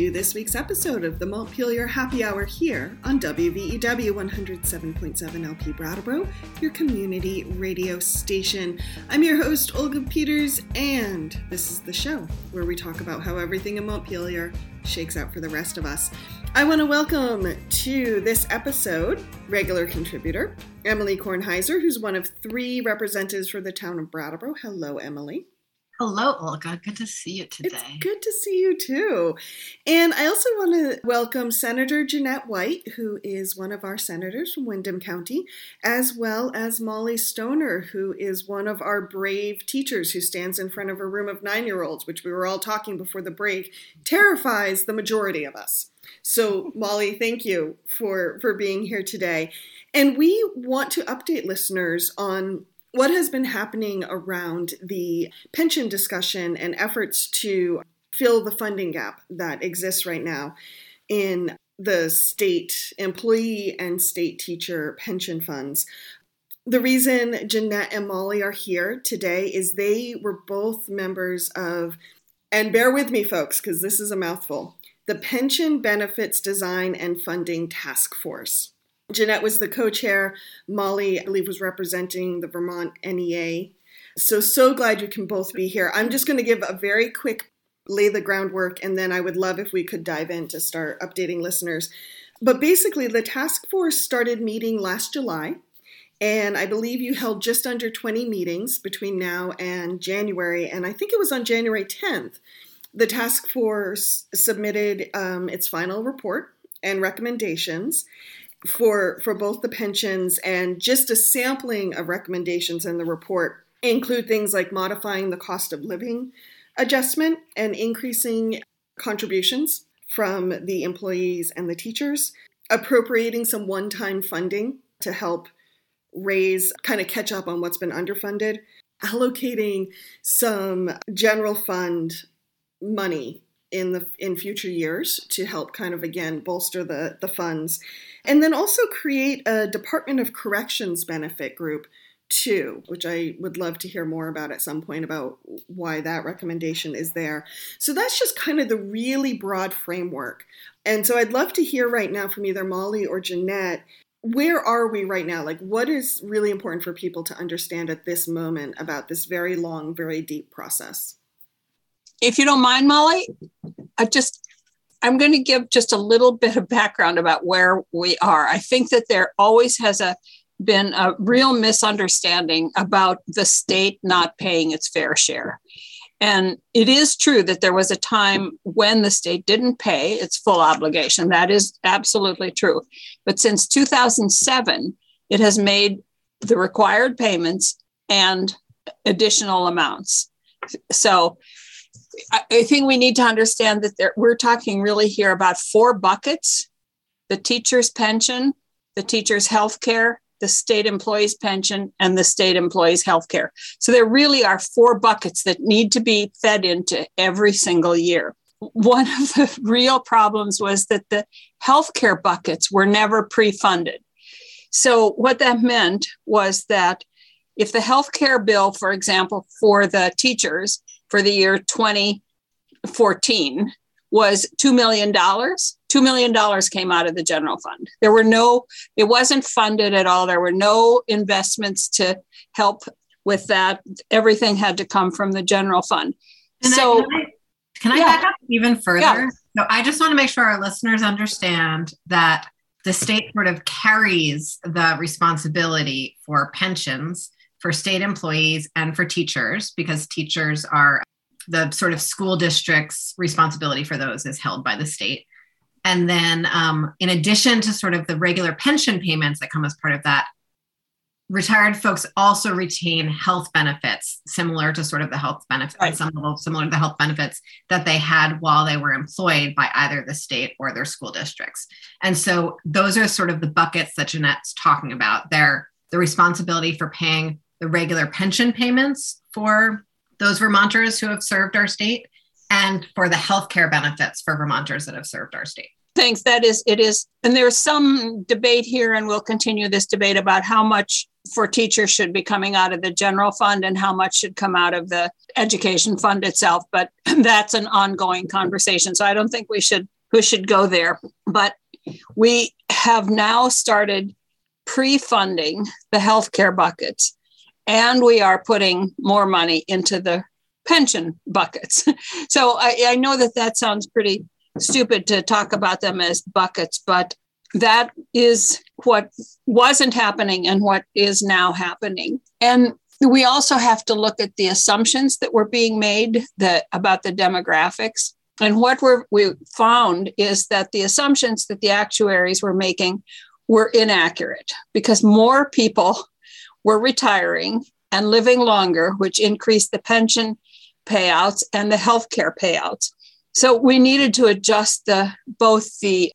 to this week's episode of the Montpelier Happy Hour here on WVEW 107.7 LP Brattleboro, your community radio station. I'm your host, Olga Peters, and this is the show where we talk about how everything in Montpelier shakes out for the rest of us. I want to welcome to this episode regular contributor Emily Kornheiser, who's one of three representatives for the town of Brattleboro. Hello, Emily. Hello, Olga. Good to see you today. It's good to see you too. And I also want to welcome Senator Jeanette White, who is one of our senators from Windham County, as well as Molly Stoner, who is one of our brave teachers who stands in front of a room of nine year olds, which we were all talking before the break, terrifies the majority of us. So, Molly, thank you for, for being here today. And we want to update listeners on what has been happening around the pension discussion and efforts to fill the funding gap that exists right now in the state employee and state teacher pension funds. The reason Jeanette and Molly are here today is they were both members of, and bear with me, folks, because this is a mouthful, the Pension Benefits Design and Funding Task Force. Jeanette was the co chair. Molly, I believe, was representing the Vermont NEA. So, so glad you can both be here. I'm just going to give a very quick lay the groundwork, and then I would love if we could dive in to start updating listeners. But basically, the task force started meeting last July, and I believe you held just under 20 meetings between now and January, and I think it was on January 10th. The task force submitted um, its final report and recommendations for for both the pensions and just a sampling of recommendations in the report include things like modifying the cost of living adjustment and increasing contributions from the employees and the teachers, appropriating some one-time funding to help raise kind of catch up on what's been underfunded, allocating some general fund money in the in future years to help kind of again bolster the the funds. And then also create a department of corrections benefit group too which i would love to hear more about at some point about why that recommendation is there. So that's just kind of the really broad framework. And so i'd love to hear right now from either molly or jeanette where are we right now? Like what is really important for people to understand at this moment about this very long very deep process if you don't mind, Molly, I just I'm going to give just a little bit of background about where we are. I think that there always has a been a real misunderstanding about the state not paying its fair share. And it is true that there was a time when the state didn't pay its full obligation. That is absolutely true. But since 2007, it has made the required payments and additional amounts. So I think we need to understand that there, we're talking really here about four buckets the teacher's pension, the teacher's health care, the state employee's pension, and the state employee's health care. So there really are four buckets that need to be fed into every single year. One of the real problems was that the healthcare buckets were never pre funded. So, what that meant was that if the healthcare bill, for example, for the teachers for the year 2014 was $2 million. $2 million came out of the general fund. There were no, it wasn't funded at all. There were no investments to help with that. Everything had to come from the general fund. Can so, I, can I, can I yeah. back up even further? Yeah. So I just want to make sure our listeners understand that the state sort of carries the responsibility for pensions for state employees and for teachers because teachers are the sort of school district's responsibility for those is held by the state. And then, um, in addition to sort of the regular pension payments that come as part of that, retired folks also retain health benefits similar to sort of the health benefits, right. some level similar to the health benefits that they had while they were employed by either the state or their school districts. And so, those are sort of the buckets that Jeanette's talking about. They're the responsibility for paying the regular pension payments for those Vermonters who have served our state and for the healthcare benefits for Vermonters that have served our state. Thanks. That is, it is. And there's some debate here, and we'll continue this debate about how much for teachers should be coming out of the general fund and how much should come out of the education fund itself. But that's an ongoing conversation. So I don't think we should we should go there. But we have now started pre-funding the healthcare buckets, and we are putting more money into the pension buckets. so I, I know that that sounds pretty stupid to talk about them as buckets, but that is what wasn't happening and what is now happening. And we also have to look at the assumptions that were being made that about the demographics. And what we found is that the assumptions that the actuaries were making were inaccurate because more people were retiring and living longer, which increased the pension payouts and the healthcare payouts. So we needed to adjust the both the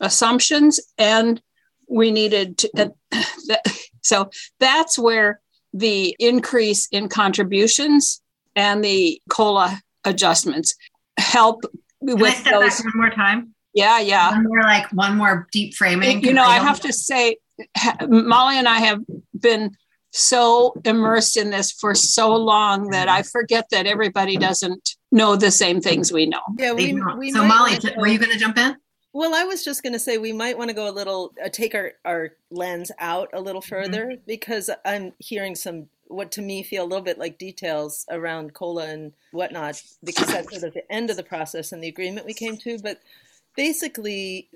assumptions and we needed to uh, so that's where the increase in contributions and the cola adjustments help Can with those. one more time? Yeah yeah. One more like one more deep framing? You know i, I have to say molly and i have been so immersed in this for so long that I forget that everybody doesn't know the same things we know. Yeah, we, we so Molly, were you going to jump in? Well, I was just going to say we might want to go a little, uh, take our, our lens out a little mm-hmm. further mm-hmm. because I'm hearing some, what to me feel a little bit like details around COLA and whatnot, because that's sort of the end of the process and the agreement we came to. But basically,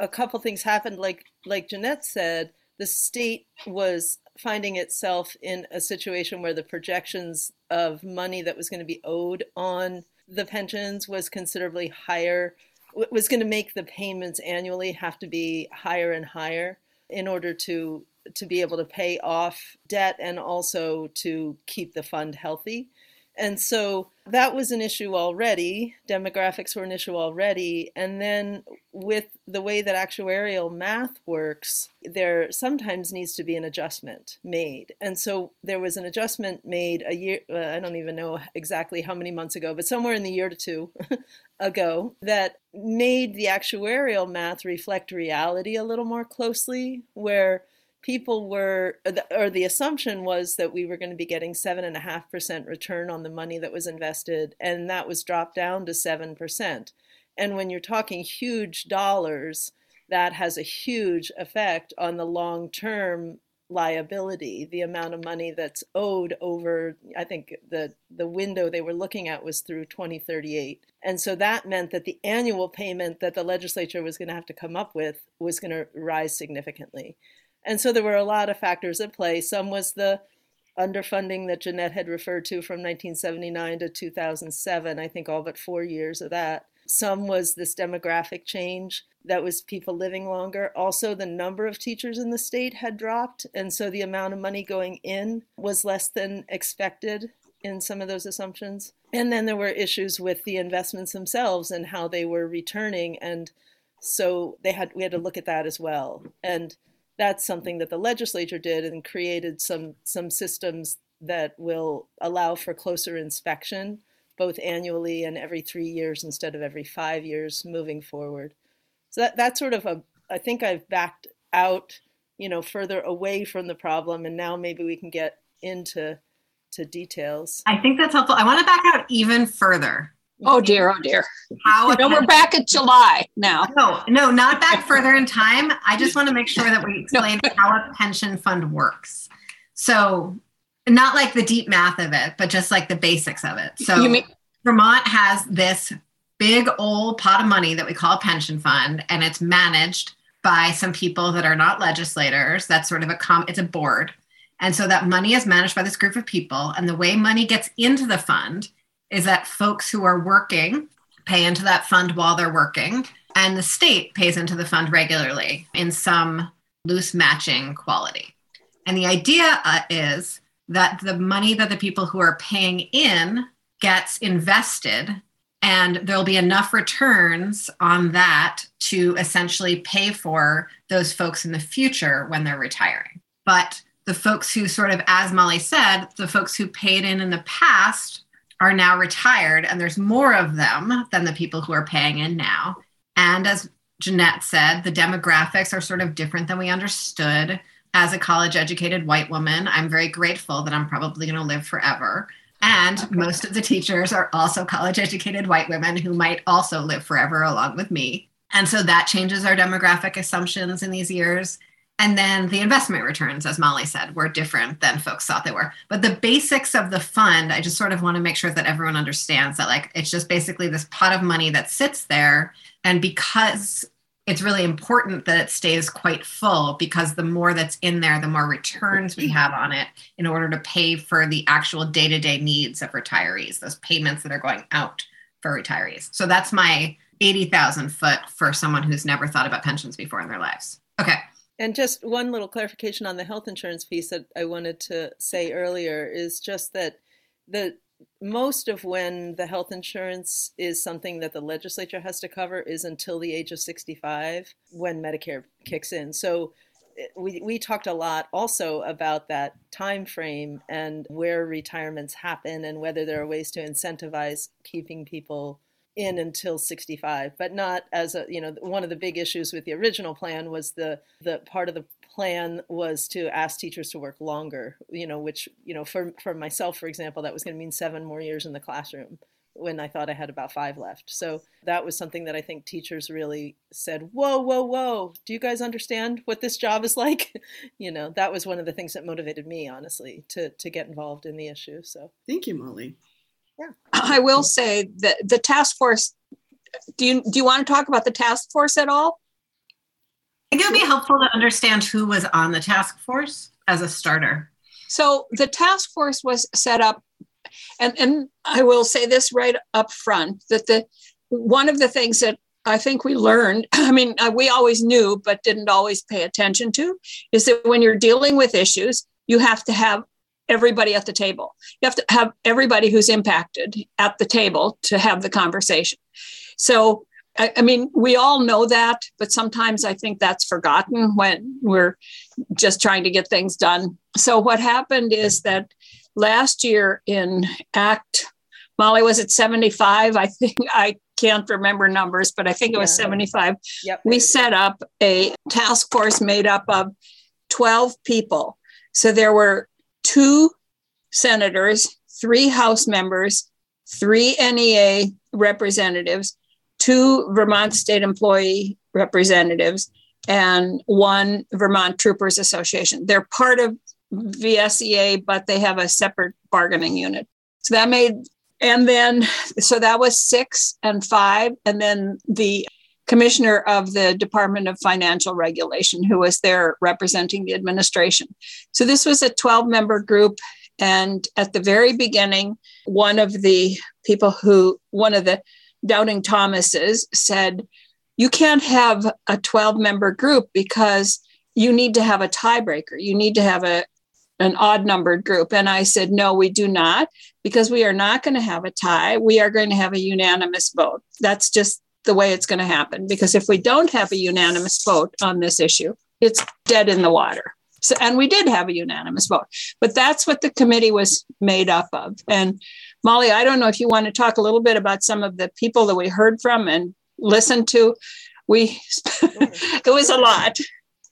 a couple things happened. Like, like Jeanette said, the state was finding itself in a situation where the projections of money that was going to be owed on the pensions was considerably higher was going to make the payments annually have to be higher and higher in order to to be able to pay off debt and also to keep the fund healthy. And so that was an issue already. Demographics were an issue already. And then with the way that actuarial math works, there sometimes needs to be an adjustment made. And so there was an adjustment made a year, uh, I don't even know exactly how many months ago, but somewhere in the year to two ago that made the actuarial math reflect reality a little more closely, where people were, or the assumption was that we were going to be getting 7.5% return on the money that was invested, and that was dropped down to 7%. And when you're talking huge dollars, that has a huge effect on the long term liability, the amount of money that's owed over, I think the, the window they were looking at was through 2038. And so that meant that the annual payment that the legislature was going to have to come up with was going to rise significantly. And so there were a lot of factors at play. Some was the underfunding that Jeanette had referred to from 1979 to 2007, I think all but four years of that. Some was this demographic change that was people living longer. Also, the number of teachers in the state had dropped, and so the amount of money going in was less than expected in some of those assumptions. And then there were issues with the investments themselves and how they were returning, and so they had we had to look at that as well. And that's something that the legislature did and created some some systems that will allow for closer inspection both annually and every three years instead of every five years moving forward. So that, that's sort of a i think i've backed out you know further away from the problem and now maybe we can get into to details. I think that's helpful. I want to back out even further Oh dear, oh dear. How no, we're back at July now. No, no, not back further in time. I just want to make sure that we explain no. how a pension fund works. So, not like the deep math of it, but just like the basics of it. So, mean- Vermont has this big old pot of money that we call a pension fund, and it's managed by some people that are not legislators. That's sort of a com. It's a board, and so that money is managed by this group of people. And the way money gets into the fund is that folks who are working pay into that fund while they're working, and the state pays into the fund regularly in some loose matching quality. And the idea uh, is that the money that the people who are paying in gets invested and there'll be enough returns on that to essentially pay for those folks in the future when they're retiring. But the folks who sort of, as Molly said, the folks who paid in in the past are now retired, and there's more of them than the people who are paying in now. And as Jeanette said, the demographics are sort of different than we understood. as a college educated white woman, I'm very grateful that I'm probably going to live forever. And okay. most of the teachers are also college educated white women who might also live forever along with me. And so that changes our demographic assumptions in these years. And then the investment returns, as Molly said, were different than folks thought they were. But the basics of the fund, I just sort of want to make sure that everyone understands that, like, it's just basically this pot of money that sits there. And because it's really important that it stays quite full, because the more that's in there, the more returns we have on it in order to pay for the actual day to day needs of retirees, those payments that are going out for retirees. So that's my 80,000 foot for someone who's never thought about pensions before in their lives. Okay. And just one little clarification on the health insurance piece that I wanted to say earlier is just that the most of when the health insurance is something that the legislature has to cover is until the age of 65 when Medicare kicks in. So eh, we, we talked a lot also about that time frame and where retirements happen and whether there are ways to incentivize keeping people in until 65 but not as a you know one of the big issues with the original plan was the the part of the plan was to ask teachers to work longer you know which you know for for myself for example that was going to mean seven more years in the classroom when I thought I had about five left. So that was something that I think teachers really said, Whoa, whoa, whoa, do you guys understand what this job is like? you know, that was one of the things that motivated me, honestly, to, to get involved in the issue. So thank you, Molly. Yeah. I will say that the task force. Do you do you want to talk about the task force at all? I think it would be helpful to understand who was on the task force as a starter. So the task force was set up, and and I will say this right up front that the one of the things that I think we learned, I mean, uh, we always knew, but didn't always pay attention to, is that when you're dealing with issues, you have to have everybody at the table. You have to have everybody who's impacted at the table to have the conversation. So, I, I, mean, we all know that, but sometimes I think that's forgotten when we're just trying to get things done. So, what happened is that last year in Act, Molly was at 75. I think I can't remember numbers, but I think it was yeah. 75. Yep. We set up a task force made up of 12 people. So there were two senators, three House members, three NEA representatives, two Vermont State Employee representatives, and one Vermont Troopers Association. They're part of VSEA, but they have a separate bargaining unit. So that made, and then, so that was six and five. And then the commissioner of the Department of Financial Regulation, who was there representing the administration. So this was a 12 member group. And at the very beginning, one of the people who, one of the doubting Thomases said, You can't have a 12 member group because you need to have a tiebreaker. You need to have a, an odd numbered group. And I said, No, we do not, because we are not going to have a tie. We are going to have a unanimous vote. That's just the way it's going to happen. Because if we don't have a unanimous vote on this issue, it's dead in the water. So, and we did have a unanimous vote, but that's what the committee was made up of. And Molly, I don't know if you want to talk a little bit about some of the people that we heard from and listened to. We, it was a lot.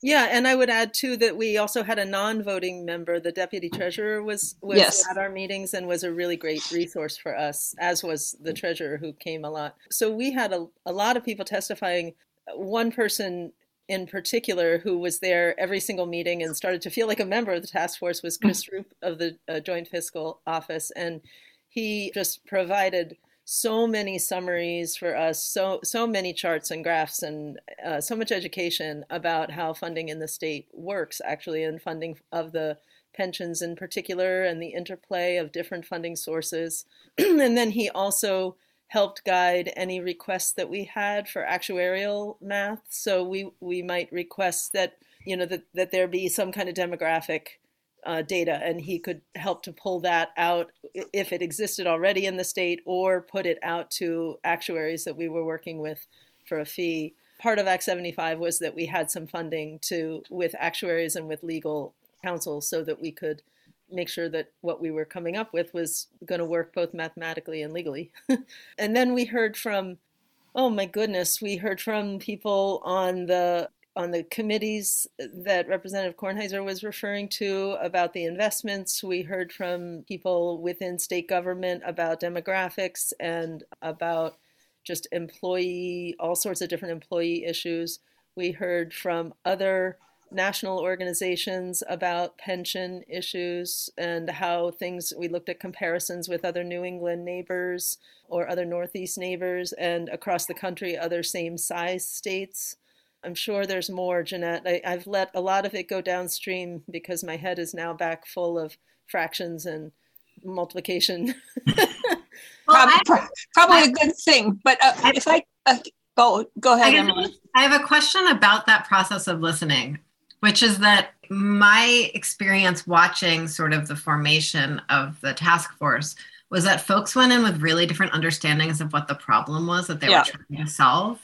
Yeah, and I would add too that we also had a non-voting member. The deputy treasurer was was yes. at our meetings and was a really great resource for us, as was the treasurer who came a lot. So we had a, a lot of people testifying. One person in particular who was there every single meeting and started to feel like a member of the task force was Chris Rupe of the uh, Joint Fiscal Office, and he just provided so many summaries for us, so so many charts and graphs, and uh, so much education about how funding in the state works, actually, and funding of the pensions in particular, and the interplay of different funding sources. and then he also helped guide any requests that we had for actuarial math. So we we might request that you know that that there be some kind of demographic uh, data, and he could help to pull that out if it existed already in the state, or put it out to actuaries that we were working with for a fee. Part of Act 75 was that we had some funding to with actuaries and with legal counsel, so that we could make sure that what we were coming up with was going to work both mathematically and legally. and then we heard from, oh my goodness, we heard from people on the on the committees that Representative Kornheiser was referring to about the investments. We heard from people within state government about demographics and about just employee, all sorts of different employee issues. We heard from other national organizations about pension issues and how things, we looked at comparisons with other New England neighbors or other Northeast neighbors and across the country, other same size states. I'm sure there's more, Jeanette. I, have let a lot of it go downstream because my head is now back full of fractions and multiplication. well, probably, I, probably I, a good thing. But uh, if I uh, go, go ahead, Emily. I have a question about that process of listening, which is that my experience watching sort of the formation of the task force was that folks went in with really different understandings of what the problem was that they yeah. were trying to solve.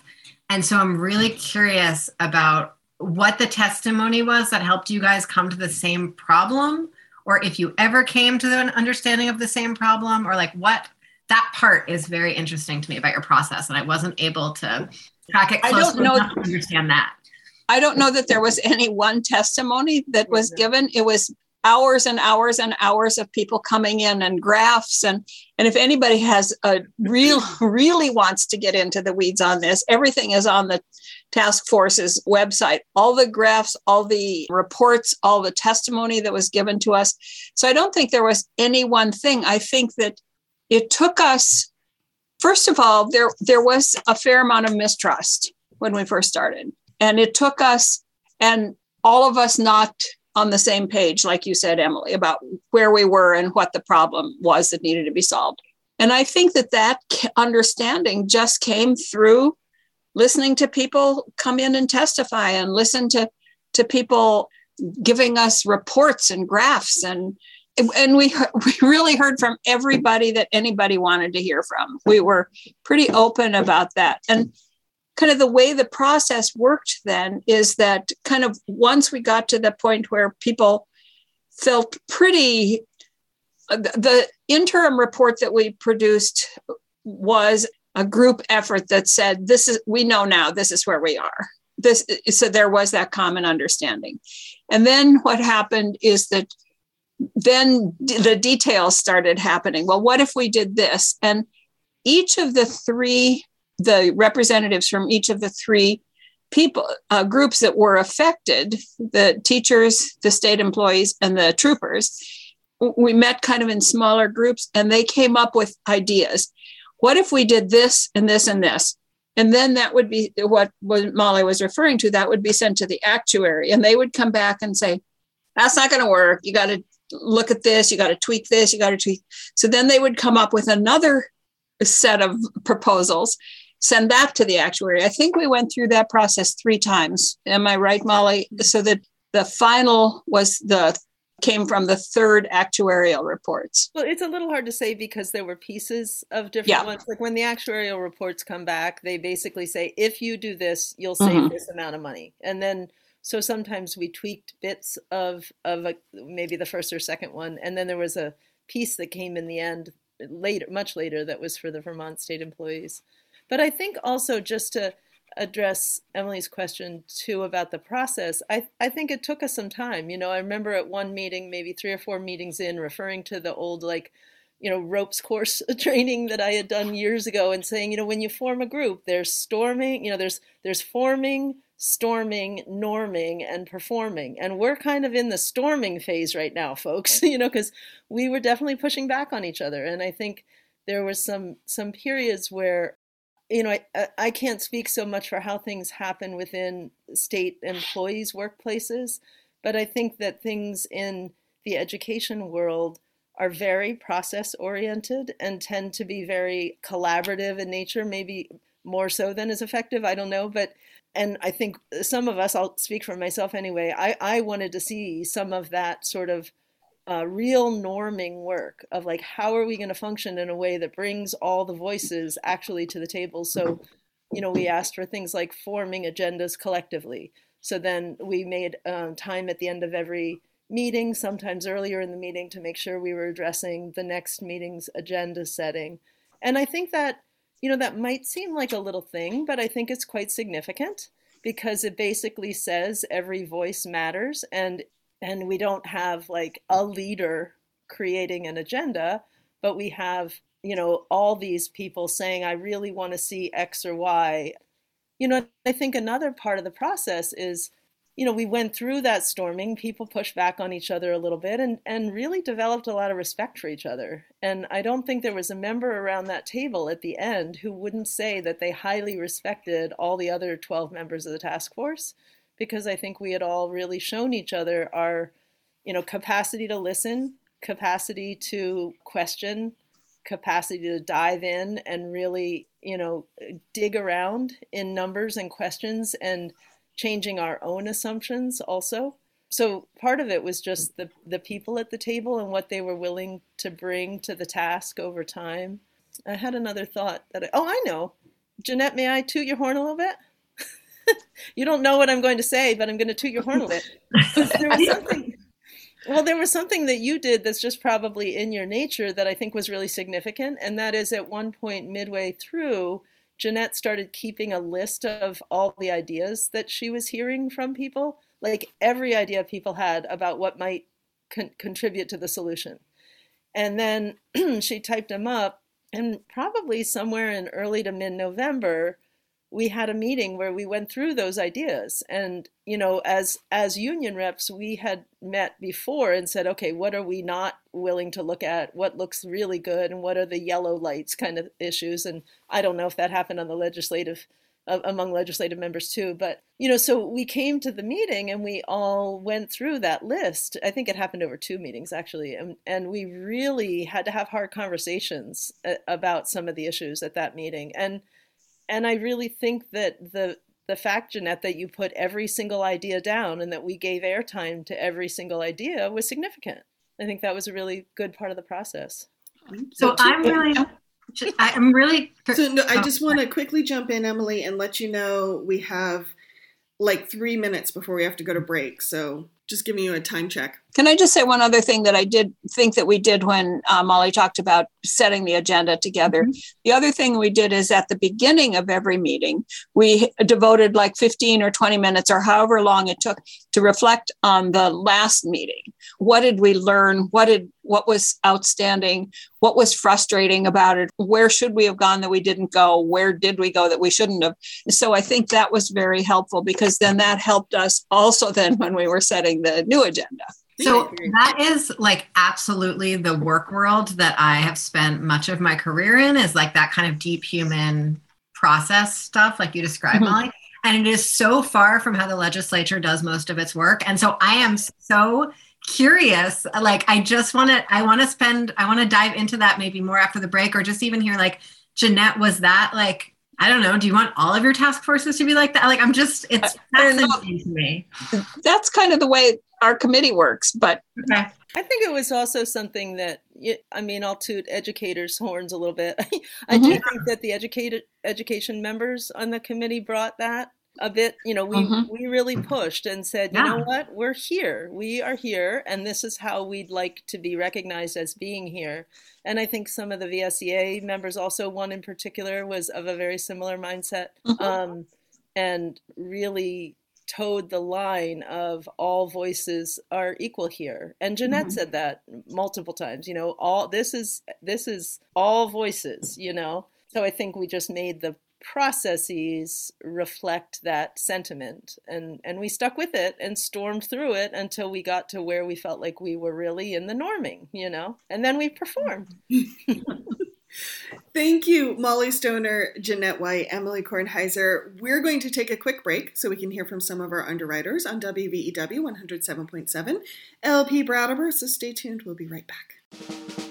And so I'm really curious about what the testimony was that helped you guys come to the same problem, or if you ever came to an understanding of the same problem, or like what that part is very interesting to me about your process. And I wasn't able to track it closely enough to understand that. I don't know that there was any one testimony that was given. It was hours and hours and hours of people coming in and graphs. And and if anybody has a real really wants to get into the weeds on this everything is on the task force's website. All the graphs all the reports all the testimony that was given to us. So i don't think there was any one thing. I think that it took us first of all there there was a fair amount of mistrust when we first started. And it took us and all of us not on the same page, like you said, Emily, about where we were and what the problem was that needed to be solved. And I think that that understanding just came through listening to people come in and testify and listen to, to people giving us reports and graphs and and we we really heard from everybody that anybody wanted to hear from. We were pretty open about that. And kind of the way the process worked then is that kind of once we got to the point where people felt pretty the interim report that we produced was a group effort that said this is we know now this is where we are. This so there was that common understanding. And then what happened is that then the details started happening. Well what if we did this? And each of the three the representatives from each of the three people uh, groups that were affected the teachers the state employees and the troopers. We met kind of in smaller groups and they came up with ideas. What if we did this and this and this? And then that would be what, what molly was referring to that would be sent to the actuary and they would come back and say that's not going to work. You got to look at this. You got to tweak this. You got to tweak so then they would come up with another set of proposals send that to the actuary. I think we went through that process three times. Am I right, Molly? So that the final was the came from the third actuarial reports. Well, it's a little hard to say because there were pieces of different yeah. ones. Like when the actuarial reports come back, they basically say, if you do this, you'll save mm-hmm. this amount of money. And then so sometimes we tweaked bits of of a, maybe the first or second one, and then there was a piece that came in the end later, much later, that was for the Vermont state employees. But I think also just to address Emily's question too about the process, I, I think it took us some time. You know, I remember at one meeting, maybe three or four meetings in, referring to the old like, you know, ropes course training that I had done years ago and saying, you know, when you form a group, there's storming, you know, there's there's forming, storming, norming, and performing. And we're kind of in the storming phase right now, folks, you know, because we were definitely pushing back on each other. And I think there was some some periods where you know, I, uh, I can't speak so much for how things happen within state employees' workplaces, but I think that things in the education world are very process oriented and tend to be very collaborative in nature, maybe more so than is effective. I don't know. But, and I think some of us, I'll speak for myself anyway, I, I wanted to see some of that sort of uh, real norming work of like how are we going to function in a way that brings all the voices actually to the table? So you know we asked for things like forming agendas collectively. So then we made um, time at the end of every meeting sometimes earlier in the meeting to make sure we were addressing the next meeting's agenda setting. And i think that you know that might seem like a little thing but i think it's quite significant because it basically says every voice matters and and we don't have like a leader creating an agenda, but we have, you know, all these people saying, I really want to see X or Y. You know, I think another part of the process is you know, we went through that storming. People pushed back on each other a little bit and, and really developed a lot of respect for each other. And I don't think there was a member around that table at the end who wouldn't say that they highly respected all the other 12 members of the task force, because I think we had all really shown each other our, you know, capacity to listen, capacity to question, capacity to dive in and really, you know, dig around in numbers and questions and changing our own assumptions also. So part of it was just the the people at the table and what they were willing to bring to the task over time. I had another thought that I, oh I know, Jeanette, may I toot your horn a little bit? You don't know what I'm going to say, but I'm going to toot your horn a bit. there was something. Well, there was something that you did that's just probably in your nature that I think was really significant, and that is at one point midway through, Jeanette started keeping a list of all the ideas that she was hearing from people, like every idea people had about what might con- contribute to the solution. And then she typed them up, and probably somewhere in early to mid November, we had a meeting where we went through those ideas. And you know as as union reps we had met before and said okay what are we not willing to look at? What looks really good? And what are the yellow lights kind of issues? And i don't know if that happened on the legislative uh, among legislative members too but you know so we came to the meeting and we all went through that list. I think it happened over two meetings actually and, and we really had to have hard conversations uh, about some of the issues at that meeting. And and I really think that the the fact, Jeanette, that you put every single idea down and that we gave airtime to every single idea was significant. I think that was a really good part of the process. So I'm really, I'm really. So no, I oh. just want to quickly jump in, Emily, and let you know we have like three minutes before we have to go to break. So just giving you a time check. Can I just say one other thing that I did think that we did when uh, Molly talked about setting the agenda together? Mm-hmm. The other thing we did is at the beginning of every meeting, we devoted like 15 or 20 minutes or however long it took to reflect on the last meeting. What did we learn? What did what was outstanding? What was frustrating about it? Where should we have gone that we didn't go? Where did we go that we shouldn't have? So I think that was very helpful because then that helped us also then when we were setting the new agenda. So that is like absolutely the work world that I have spent much of my career in is like that kind of deep human process stuff, like you described, mm-hmm. Molly. And it is so far from how the legislature does most of its work. And so I am so curious. Like I just want to, I want to spend, I want to dive into that maybe more after the break, or just even hear like, Jeanette, was that like I don't know. Do you want all of your task forces to be like that? Like, I'm just, it's fascinating to me. That's kind of the way our committee works, but. Okay. I think it was also something that, I mean, I'll toot educators' horns a little bit. I mm-hmm. do think that the educated education members on the committee brought that a bit you know we mm-hmm. we really pushed and said you know what we're here we are here and this is how we'd like to be recognized as being here and i think some of the vsea members also one in particular was of a very similar mindset mm-hmm. um, and really toed the line of all voices are equal here. And jeanette mm-hmm. said that multiple times you know all this is this is all voices you know? So i think we just made the processes reflect that sentiment. And and we stuck with it and stormed through it until we got to where we felt like we were really in the norming you know? And then we performed Thank you, Molly Stoner, Jeanette White, Emily Kornheiser. We're going to take a quick break so we can hear from some of our underwriters on WVEW 107.7 LP Brattleboro. So stay tuned. We'll be right back.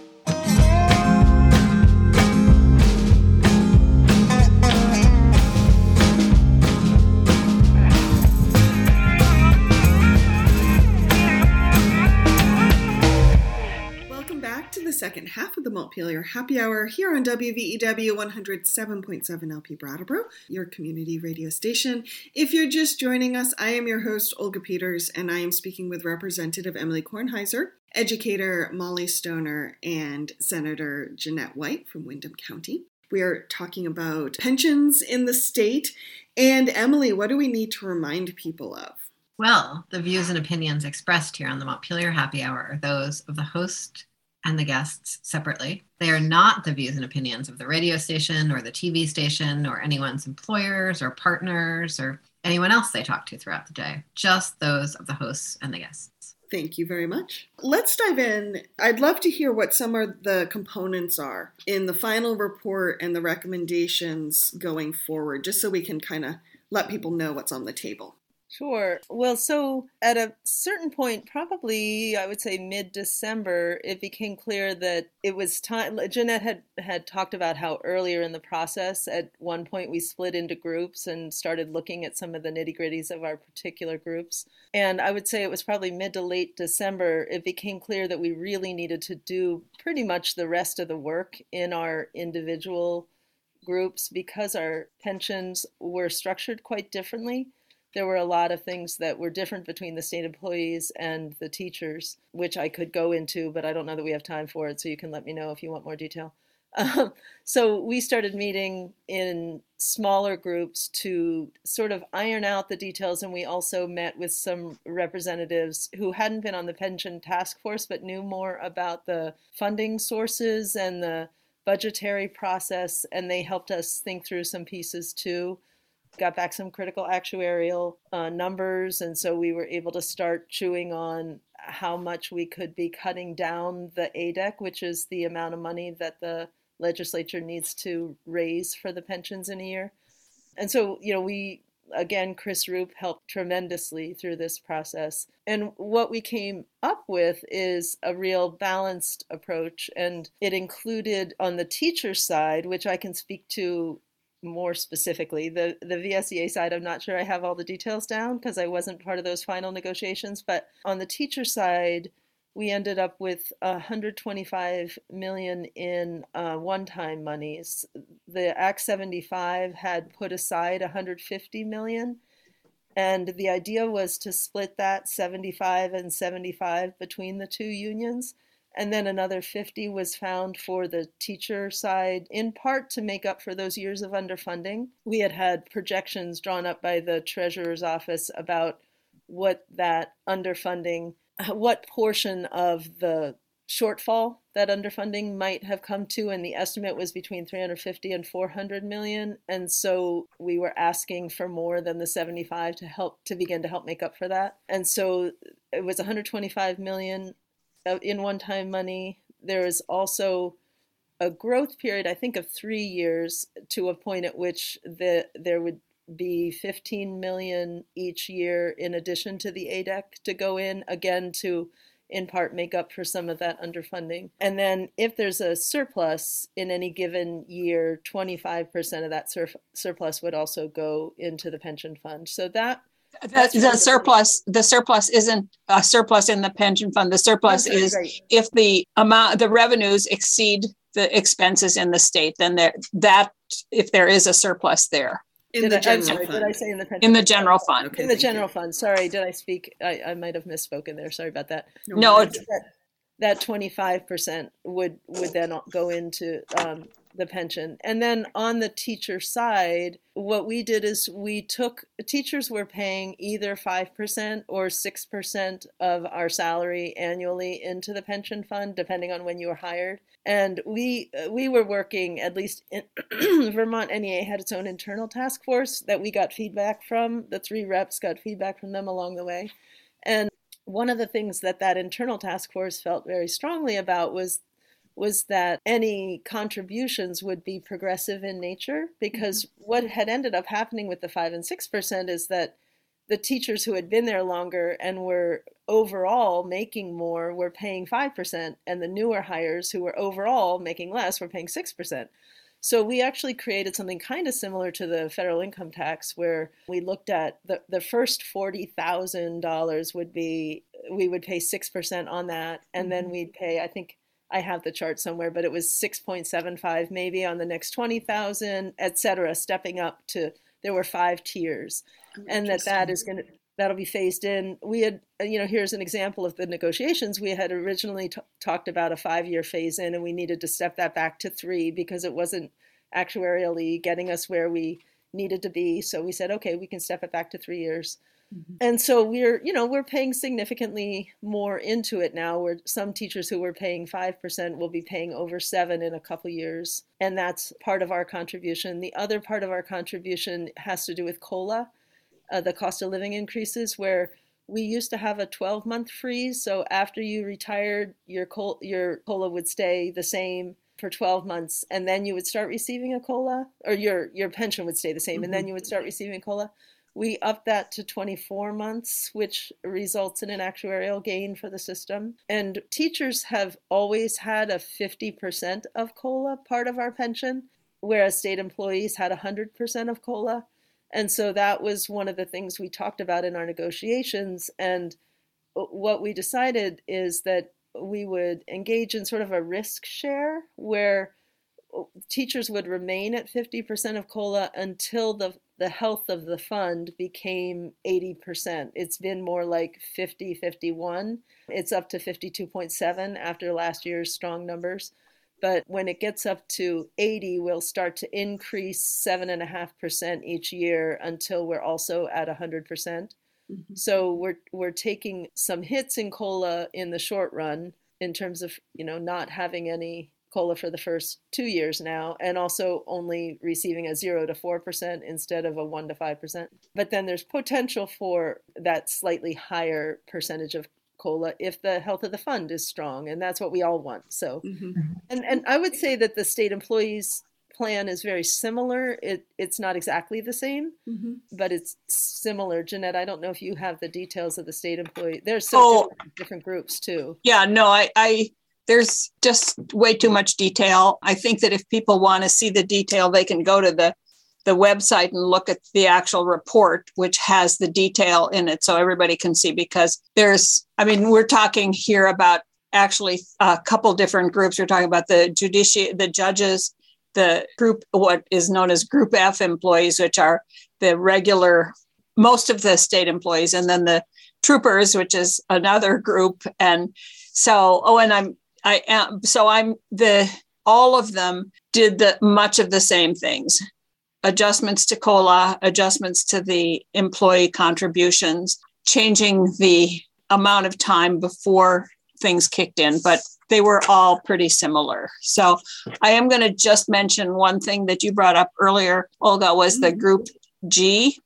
Second half of the Montpelier Happy Hour here on WVEW 107.7 LP Brattleboro, your community radio station. If you're just joining us, I am your host, Olga Peters, and I am speaking with Representative Emily Kornheiser, educator Molly Stoner, and Senator Jeanette White from Windham County. We are talking about pensions in the state. And Emily, what do we need to remind people of? Well, the views and opinions expressed here on the Montpelier Happy Hour are those of the host and the guests separately. They are not the views and opinions of the radio station or the TV station or anyone's employers or partners or anyone else they talk to throughout the day, just those of the hosts and the guests. Thank you very much. Let's dive in. I'd love to hear what some of the components are in the final report and the recommendations going forward, just so we can kind of let people know what's on the table. Sure. Well, so at a certain point, probably I would say mid December, it became clear that it was time. Jeanette had, had talked about how earlier in the process, at one point, we split into groups and started looking at some of the nitty gritties of our particular groups. And I would say it was probably mid to late December, it became clear that we really needed to do pretty much the rest of the work in our individual groups because our pensions were structured quite differently there were a lot of things that were different between the state employees and the teachers, which I could go into, but I don't know that we have time for it. So you can let me know if you want more detail. Um, so we started meeting in smaller groups to sort of iron out the details, and we also met with some representatives who hadn't been on the pension task force but knew more about the funding sources and the budgetary process, and they helped us think through some pieces too got back some critical actuarial uh, numbers, and so we were able to start chewing on how much we could be cutting down the ADEC, which is the amount of money that the legislature needs to raise for the pensions in a year. And so, you know, we again, Chris Rupe helped tremendously through this process. And what we came up with is a real balanced approach. And it included on the teacher side, which I can speak to more specifically. The the VSEA side, I'm not sure I have all the details down because I wasn't part of those final negotiations. But on the teacher side, we ended up with 125 million in uh, one-time monies. The Act 75 had put aside 150 million. And the idea was to split that 75 and 75 between the two unions and then another 50 was found for the teacher side, in part to make up for those years of underfunding. We had had projections drawn up by the treasurer's office about what that underfunding, what portion of the shortfall that underfunding might have come to and the estimate was between 350 and 400 million and so we were asking for more than the 75 to help to begin to help make up for that and so it was 125 million in one time money. There is also a growth period, I think, of three years to a point at which the, there would be 15 million each year in addition to the ADEC to go in, again, to in part make up for some of that underfunding. And then if there's a surplus in any given year, 25% of that sur- surplus would also go into the pension fund. So that the, the surplus the surplus isn't a surplus in the pension fund the surplus is right. if the amount the revenues exceed the expenses in the state then there that if there is a surplus there in did the I, general sorry, fund. Did I say in the pension in the general fund? Okay, in the general you. fund. Sorry, did I speak? I, I might have misspoken there. Sorry about that. No, no that, that 25% would would then go into um, the pension. And then on the teacher side, what we did is we took teachers were paying either 5% or 6% of our salary annually into the pension fund depending on when you were hired. And we uh, we were working at least in Vermont NEA had its own internal task force that we got feedback from. The three reps got feedback from them along the way. And one of the things that that internal task force felt very strongly about was was that any contributions would be progressive in nature because mm-hmm. what had ended up happening with the 5 and 6% is that the teachers who had been there longer and were overall making more were paying 5% and the newer hires who were overall making less were paying 6%. So we actually created something kind of similar to the federal income tax where we looked at the, the first $40,000 would be, we would pay 6% on that. And mm-hmm. then we'd pay, I think I have the chart somewhere, but it was 6.75 maybe on the next 20,000, et cetera, stepping up to, there were five tiers. Oh, and that that is going to, that'll be phased in. We had, uh, you know, here's an example of the negotiations. We had originally t- talked about a five year phase in, and we needed to step that back to three because it wasn't actuarially getting us where we needed to be. So we said, okay, we can step it back to three years. Mm-hmm. And so we're, you know, we're paying significantly more into it now. Where some teachers who were paying five percent will be paying over seven in a couple years, and that's part of our contribution. The other part of our contribution has to do with COLA, uh, the cost of living increases, where we used to have a 12 month freeze. So after you retired, your COLA, your COLA would stay the same for 12 months, and then you would start receiving a COLA, or your your pension would stay the same, and then mm-hmm. you would start receiving COLA. We upped that to 24 months, which results in an actuarial gain for the system. And teachers have always had a 50% of COLA part of our pension, whereas state employees had 100% of COLA. And so that was one of the things we talked about in our negotiations. And what we decided is that we would engage in sort of a risk share where teachers would remain at 50% of COLA until the the health of the fund became 80%. It's been more like 50, 51. It's up to 52.7 after last year's strong numbers. But when it gets up to 80, we'll start to increase 7.5% each year until we're also at 100%. percent mm hmm So we're, we're taking some hits in COLA in the short run in terms of, you know, not having any COLA for the first two years now, and also only receiving a zero to four percent instead of a one to five percent. But then there's potential for that slightly higher percentage of COLA if the health of the fund is strong, and that's what we all want. So, mm-hmm. and and I would say that the state employees plan is very similar. It it's not exactly the same, mm-hmm. but it's similar. Jeanette, I don't know if you have the details of the state employee. There's so oh, different, different, groups too. Yeah, no, I I there's just way too much detail. I think that if people want to see the detail, they can go to the the website and look at the actual report, which has the detail in it, so everybody can see. Because there's, I mean, we're talking here about actually a couple different groups. We're talking about the judiciary, the judges, the group, what is known as Group F employees, which are the regular, most of the state employees, and then the troopers, which is another group. And so, oh, and I'm I am so I'm the all of them did the much of the same things. Adjustments to COLA, adjustments to the employee contributions, changing the amount of time before things kicked in, but they were all pretty similar. So I am going to just mention one thing that you brought up earlier, Olga, was the mm-hmm. group G,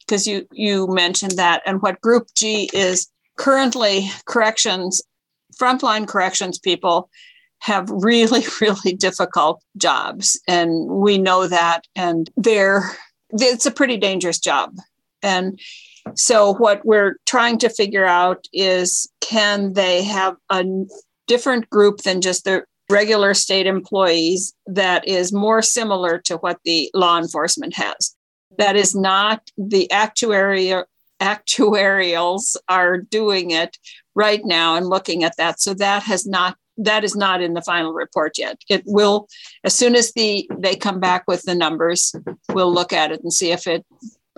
because you you mentioned that. And what group G is currently corrections frontline corrections people have really, really difficult jobs. And we know that. And they're, it's a pretty dangerous job. And so, what we're trying to figure out is can they have a different group than just the regular state employees that is more similar to what the law enforcement has? That is not the actuarial actuarials are doing it right now and looking at that. So that has not that is not in the final report yet. It will as soon as the they come back with the numbers, we'll look at it and see if it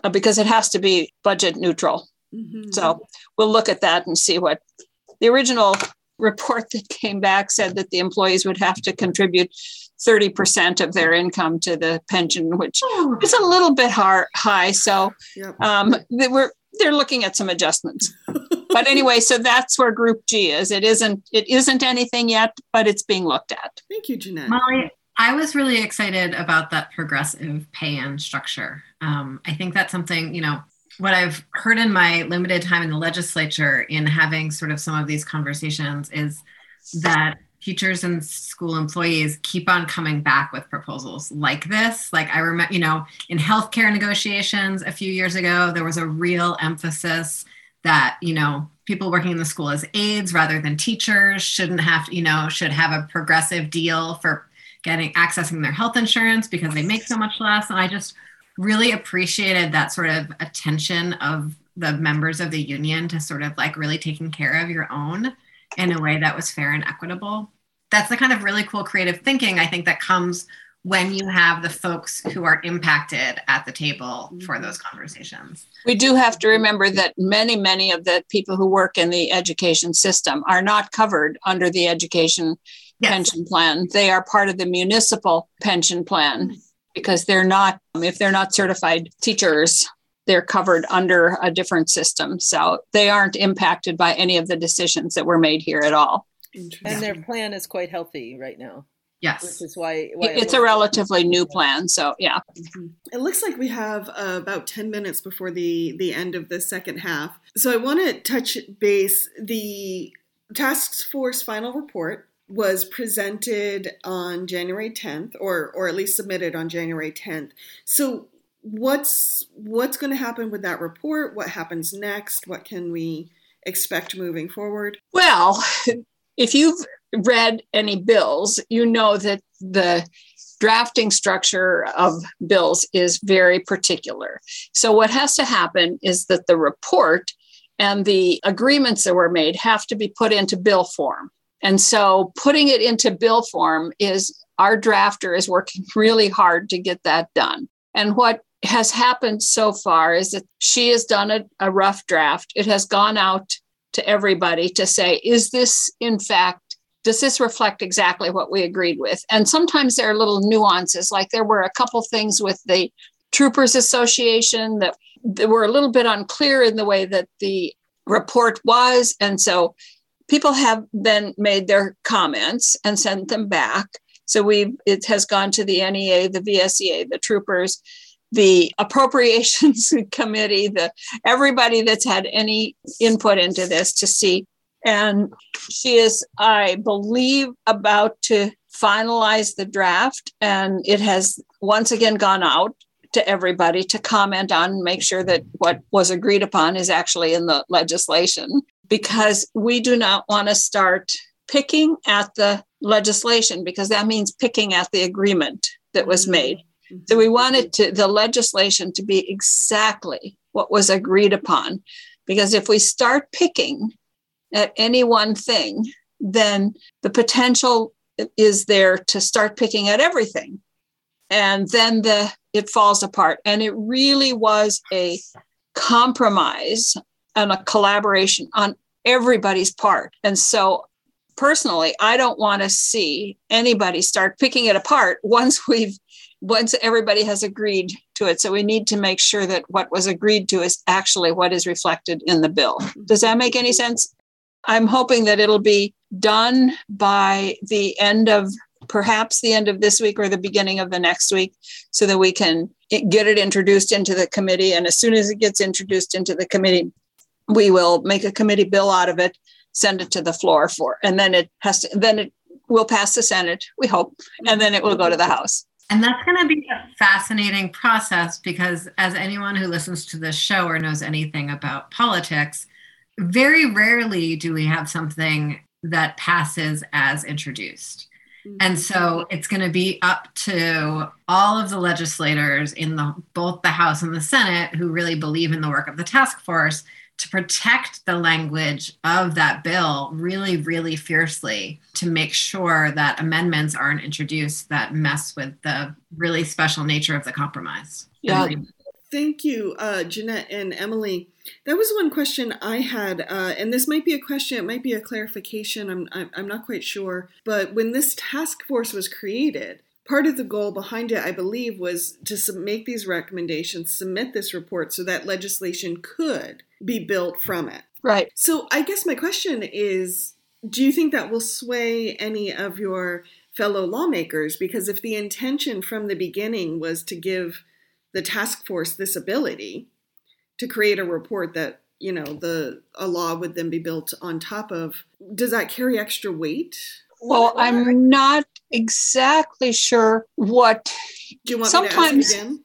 uh, because it has to be budget neutral. Mm-hmm. So we'll look at that and see what the original report that came back said that the employees would have to contribute 30% of their income to the pension, which oh. is a little bit hard, high. So yep. um, we're, they're looking at some adjustments. but anyway, so that's where Group G is. It isn't it isn't anything yet, but it's being looked at. Thank you, Jeanette. Molly, I was really excited about that progressive pay-in structure. Um, I think that's something you know what I've heard in my limited time in the legislature in having sort of some of these conversations is that teachers and school employees keep on coming back with proposals like this. Like I remember, you know, in healthcare negotiations a few years ago, there was a real emphasis that, you know, people working in the school as aides rather than teachers shouldn't have, you know, should have a progressive deal for getting accessing their health insurance because they make so much less. And I just really appreciated that sort of attention of the members of the union to sort of like really taking care of your own in a way that was fair and equitable. That's the kind of really cool creative thinking I think that comes when you have the folks who are impacted at the table for mm-hmm. those conversations. We do have to remember that many, many of the people who work in the education system are not covered under the education yes. pension plan. They are part of the municipal pension plan because they're not, if they're not certified teachers, they're covered under a different system. So they aren't impacted by any of the decisions that were made here at all. And their plan is quite healthy right now. Yes. Which is why, why it's a relatively new plan. So, yeah. Mm-hmm. It looks like we have uh, about 10 minutes before the, the end of the second half. So, I want to touch base. The task force final report was presented on January 10th, or, or at least submitted on January 10th. So, what's what's going to happen with that report? What happens next? What can we expect moving forward? Well, if you've read any bills, you know that the drafting structure of bills is very particular. So, what has to happen is that the report and the agreements that were made have to be put into bill form. And so, putting it into bill form is our drafter is working really hard to get that done. And what has happened so far is that she has done a, a rough draft. It has gone out to everybody to say, is this in fact does this reflect exactly what we agreed with? And sometimes there are little nuances, like there were a couple things with the Troopers Association that, that were a little bit unclear in the way that the report was. And so people have then made their comments and sent them back. So we it has gone to the NEA, the VSEA, the troopers, the appropriations committee, the everybody that's had any input into this to see and she is, I believe, about to finalize the draft. And it has once again gone out to everybody to comment on, make sure that what was agreed upon is actually in the legislation, because we do not want to start picking at the legislation, because that means picking at the agreement that was mm-hmm. made. So we wanted to the legislation to be exactly what was agreed upon. Because if we start picking at any one thing, then the potential is there to start picking at everything. And then the it falls apart. And it really was a compromise and a collaboration on everybody's part. And so personally, I don't want to see anybody start picking it apart once we've once everybody has agreed to it. So we need to make sure that what was agreed to is actually what is reflected in the bill. Does that make any sense? I'm hoping that it'll be done by the end of perhaps the end of this week or the beginning of the next week so that we can get it introduced into the committee. And as soon as it gets introduced into the committee, we will make a committee bill out of it, send it to the floor for, and then it has to, then it will pass the Senate, we hope, and then it will go to the House. And that's going to be a fascinating process because, as anyone who listens to this show or knows anything about politics, very rarely do we have something that passes as introduced. Mm-hmm. And so it's going to be up to all of the legislators in the both the House and the Senate who really believe in the work of the task force to protect the language of that bill really really fiercely to make sure that amendments aren't introduced that mess with the really special nature of the compromise. Yeah. Thank you, uh, Jeanette and Emily. That was one question I had, uh, and this might be a question, it might be a clarification, I'm, I'm, I'm not quite sure. But when this task force was created, part of the goal behind it, I believe, was to make these recommendations, submit this report so that legislation could be built from it. Right. So I guess my question is do you think that will sway any of your fellow lawmakers? Because if the intention from the beginning was to give the task force this ability to create a report that you know the a law would then be built on top of does that carry extra weight well i'm not exactly sure what do you want sometimes me to ask again?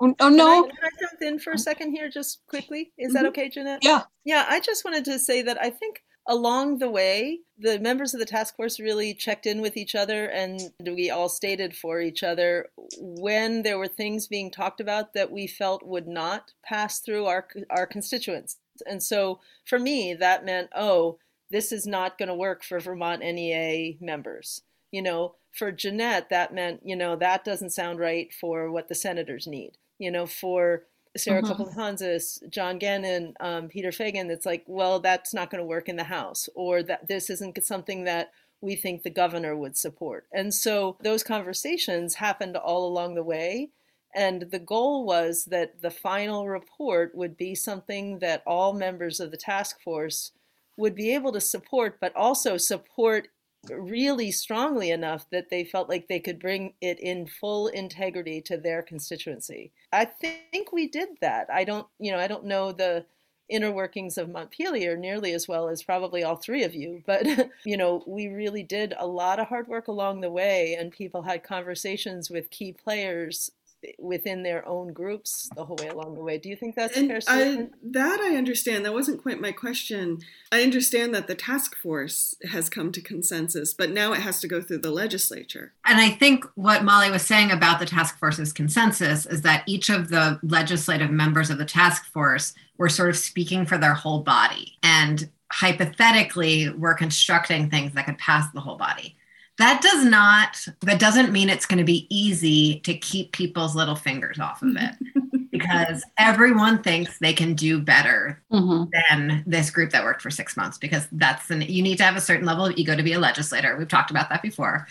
Oh, oh no! Can I, can I jump in for a second here, just quickly? Is mm-hmm. that okay, Jeanette? Yeah. Yeah, I just wanted to say that I think along the way, the members of the task force really checked in with each other and we all stated for each other when there were things being talked about that we felt would not pass through our, our constituents. And so for me, that meant, oh, this is not going to work for Vermont NEA members. You know, for Jeanette, that meant, you know, that doesn't sound right for what the senators need. You know, for Sarah mm-hmm. Copeland John Gannon, um, Peter Fagan, it's like, well, that's not going to work in the House, or that this isn't something that we think the governor would support. And so those conversations happened all along the way. And the goal was that the final report would be something that all members of the task force would be able to support, but also support really strongly enough that they felt like they could bring it in full integrity to their constituency. I think we did that. I don't, you know, I don't know the inner workings of Montpelier nearly as well as probably all three of you, but you know, we really did a lot of hard work along the way and people had conversations with key players within their own groups the whole way along the way. Do you think that's and fair I, that I understand. That wasn't quite my question. I understand that the task force has come to consensus, but now it has to go through the legislature. And I think what Molly was saying about the task force's consensus is that each of the legislative members of the task force were sort of speaking for their whole body. And hypothetically, we're constructing things that could pass the whole body that does not that doesn't mean it's going to be easy to keep people's little fingers off of it because everyone thinks they can do better mm-hmm. than this group that worked for six months because that's an you need to have a certain level of ego to be a legislator we've talked about that before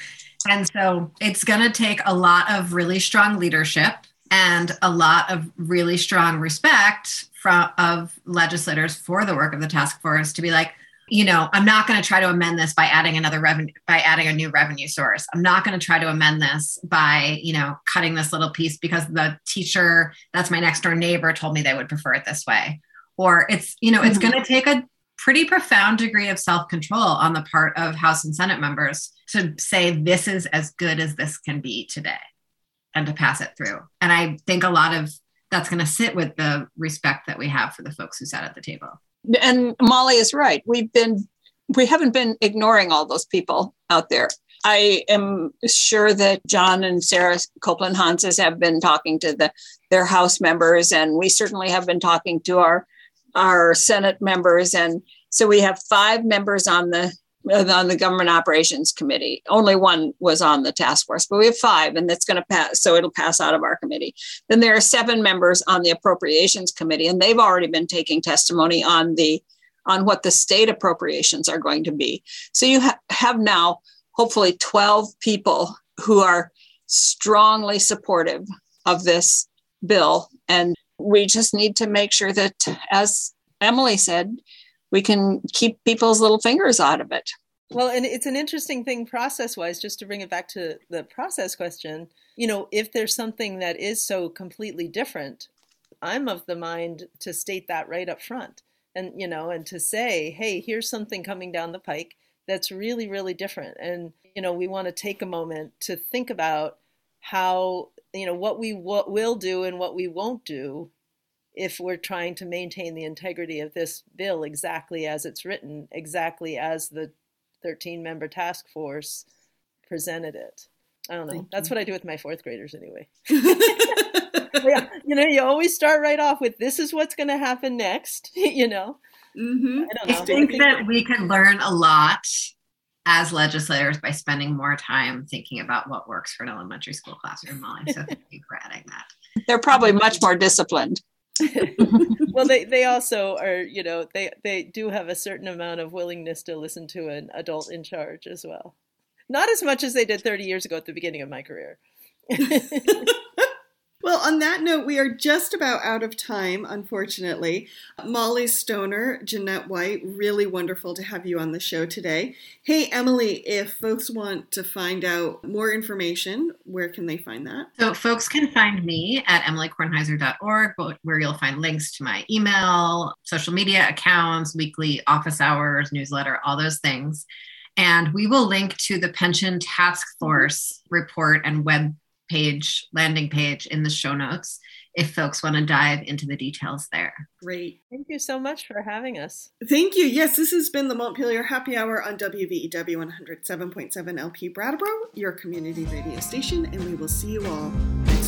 and so it's going to take a lot of really strong leadership and a lot of really strong respect from of legislators for the work of the task force to be like you know, I'm not going to try to amend this by adding another revenue, by adding a new revenue source. I'm not going to try to amend this by, you know, cutting this little piece because the teacher that's my next door neighbor told me they would prefer it this way. Or it's, you know, it's mm-hmm. going to take a pretty profound degree of self control on the part of House and Senate members to say this is as good as this can be today and to pass it through. And I think a lot of that's going to sit with the respect that we have for the folks who sat at the table and Molly is right. We've been we haven't been ignoring all those people out there. I am sure that John and Sarah Copeland Hanzas have been talking to the their House members, and we certainly have been talking to our our Senate members, and so we have five members on the on the government operations committee. Only one was on the task force, but we have five, and that's going to pass. So it'll pass out of our committee. Then there are seven members on the appropriations committee, and they've already been taking testimony on the on what the state appropriations are going to be. So you ha- have now hopefully 12 people who are strongly supportive of this bill, and we just need to make sure that, as Emily said, we can keep people's little fingers out of it. Well, and it's an interesting thing process wise, just to bring it back to the process question. You know, if there's something that is so completely different, I'm of the mind to state that right up front and, you know, and to say, hey, here's something coming down the pike that's really, really different. And, you know, we want to take a moment to think about how, you know, what we w- will do and what we won't do if we're trying to maintain the integrity of this bill exactly as it's written, exactly as the 13 member task force presented it. I don't know. Thank That's you. what I do with my fourth graders anyway. yeah, you know, you always start right off with this is what's going to happen next, you know. Mm-hmm. I, I, think I, think that we could learn a lot as legislators by spending more time thinking about what works for an elementary school classroom, Molly. So thank you for adding that. They're probably much more disciplined. Well they, they also are you know they they do have a certain amount of willingness to listen to an adult in charge as well. Not as much as they did 30 years ago at the beginning of my career Well, on that note, we are just about out of time, unfortunately. Molly Stoner, Jeanette White, really wonderful to have you on the show today. Hey, Emily, if folks want to find out more information, where can they find that? So, folks can find me at emilykornheiser.org, where you'll find links to my email, social media accounts, weekly office hours, newsletter, all those things. And we will link to the Pension Task Force report and web page, landing page in the show notes if folks want to dive into the details there. Great. Thank you so much for having us. Thank you. Yes, this has been the Montpelier Happy Hour on WVEW 107.7 LP Brattleboro, your community radio station, and we will see you all next week.